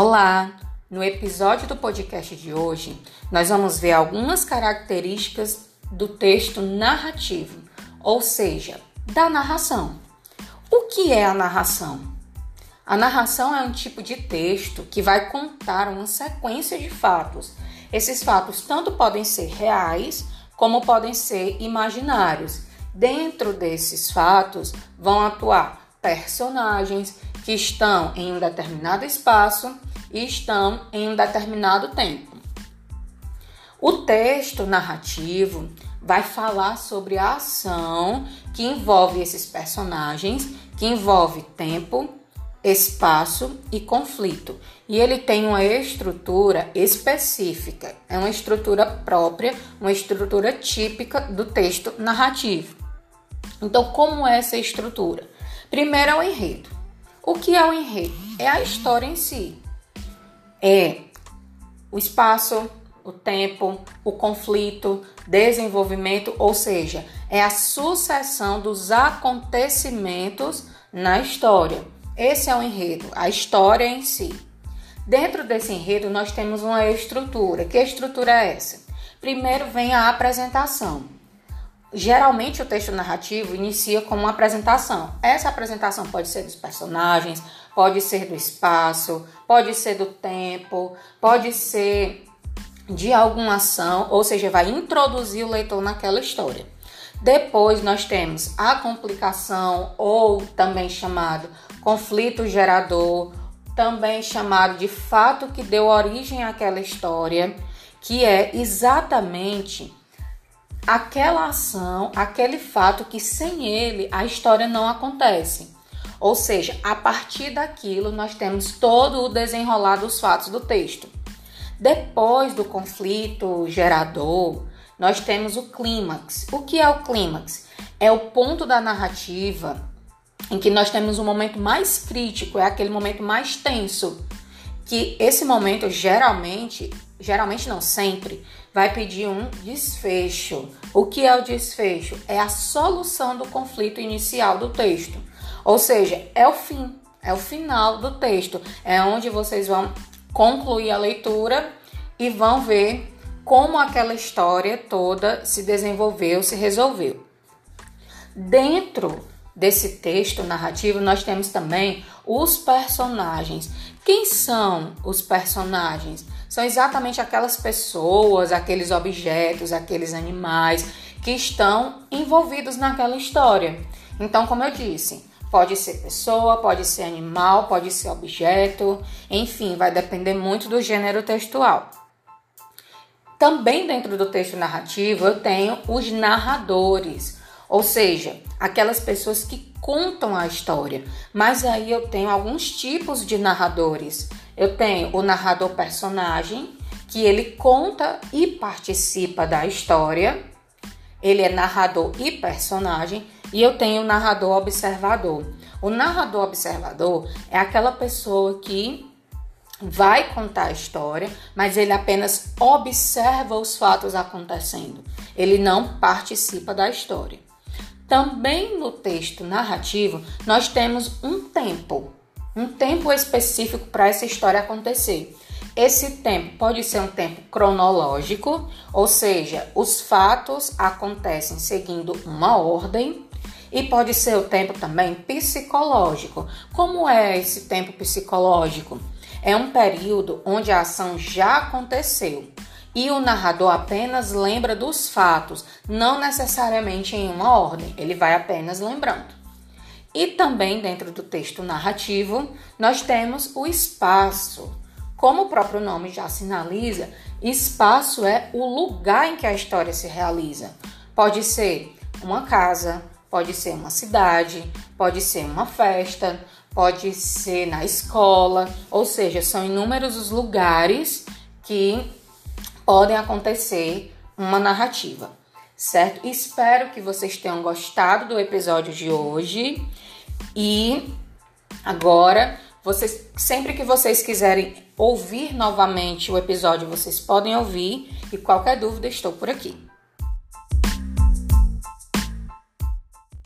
Olá! No episódio do podcast de hoje, nós vamos ver algumas características do texto narrativo, ou seja, da narração. O que é a narração? A narração é um tipo de texto que vai contar uma sequência de fatos. Esses fatos tanto podem ser reais como podem ser imaginários. Dentro desses fatos vão atuar personagens que estão em um determinado espaço e estão em um determinado tempo. O texto narrativo vai falar sobre a ação que envolve esses personagens, que envolve tempo, espaço e conflito. E ele tem uma estrutura específica, é uma estrutura própria, uma estrutura típica do texto narrativo. Então, como é essa estrutura? Primeiro é o enredo. O que é o enredo? É a história em si. É o espaço, o tempo, o conflito, desenvolvimento, ou seja, é a sucessão dos acontecimentos na história. Esse é o enredo, a história em si. Dentro desse enredo, nós temos uma estrutura. Que estrutura é essa? Primeiro vem a apresentação. Geralmente o texto narrativo inicia com uma apresentação. Essa apresentação pode ser dos personagens, pode ser do espaço, pode ser do tempo, pode ser de alguma ação, ou seja, vai introduzir o leitor naquela história. Depois nós temos a complicação, ou também chamado conflito gerador, também chamado de fato que deu origem àquela história, que é exatamente aquela ação, aquele fato que sem ele a história não acontece. Ou seja, a partir daquilo nós temos todo o desenrolar dos fatos do texto. Depois do conflito gerador, nós temos o clímax. O que é o clímax? É o ponto da narrativa em que nós temos um momento mais crítico, é aquele momento mais tenso, que esse momento geralmente, geralmente não sempre, vai pedir um desfecho. O que é o desfecho? É a solução do conflito inicial do texto. Ou seja, é o fim, é o final do texto. É onde vocês vão concluir a leitura e vão ver como aquela história toda se desenvolveu, se resolveu. Dentro desse texto narrativo, nós temos também os personagens. Quem são os personagens? São exatamente aquelas pessoas, aqueles objetos, aqueles animais que estão envolvidos naquela história. Então, como eu disse, pode ser pessoa, pode ser animal, pode ser objeto, enfim, vai depender muito do gênero textual. Também dentro do texto narrativo eu tenho os narradores. Ou seja, aquelas pessoas que contam a história. Mas aí eu tenho alguns tipos de narradores. Eu tenho o narrador personagem, que ele conta e participa da história. Ele é narrador e personagem. E eu tenho o narrador observador. O narrador observador é aquela pessoa que vai contar a história, mas ele apenas observa os fatos acontecendo. Ele não participa da história. Também no texto narrativo, nós temos um tempo, um tempo específico para essa história acontecer. Esse tempo pode ser um tempo cronológico, ou seja, os fatos acontecem seguindo uma ordem, e pode ser o tempo também psicológico. Como é esse tempo psicológico? É um período onde a ação já aconteceu, e o narrador apenas lembra dos fatos, não necessariamente em uma ordem, ele vai apenas lembrando. E também dentro do texto narrativo, nós temos o espaço. Como o próprio nome já sinaliza, espaço é o lugar em que a história se realiza. Pode ser uma casa, pode ser uma cidade, pode ser uma festa, pode ser na escola, ou seja, são inúmeros os lugares que podem acontecer uma narrativa, certo? Espero que vocês tenham gostado do episódio de hoje e agora vocês sempre que vocês quiserem ouvir novamente o episódio, vocês podem ouvir e qualquer dúvida estou por aqui.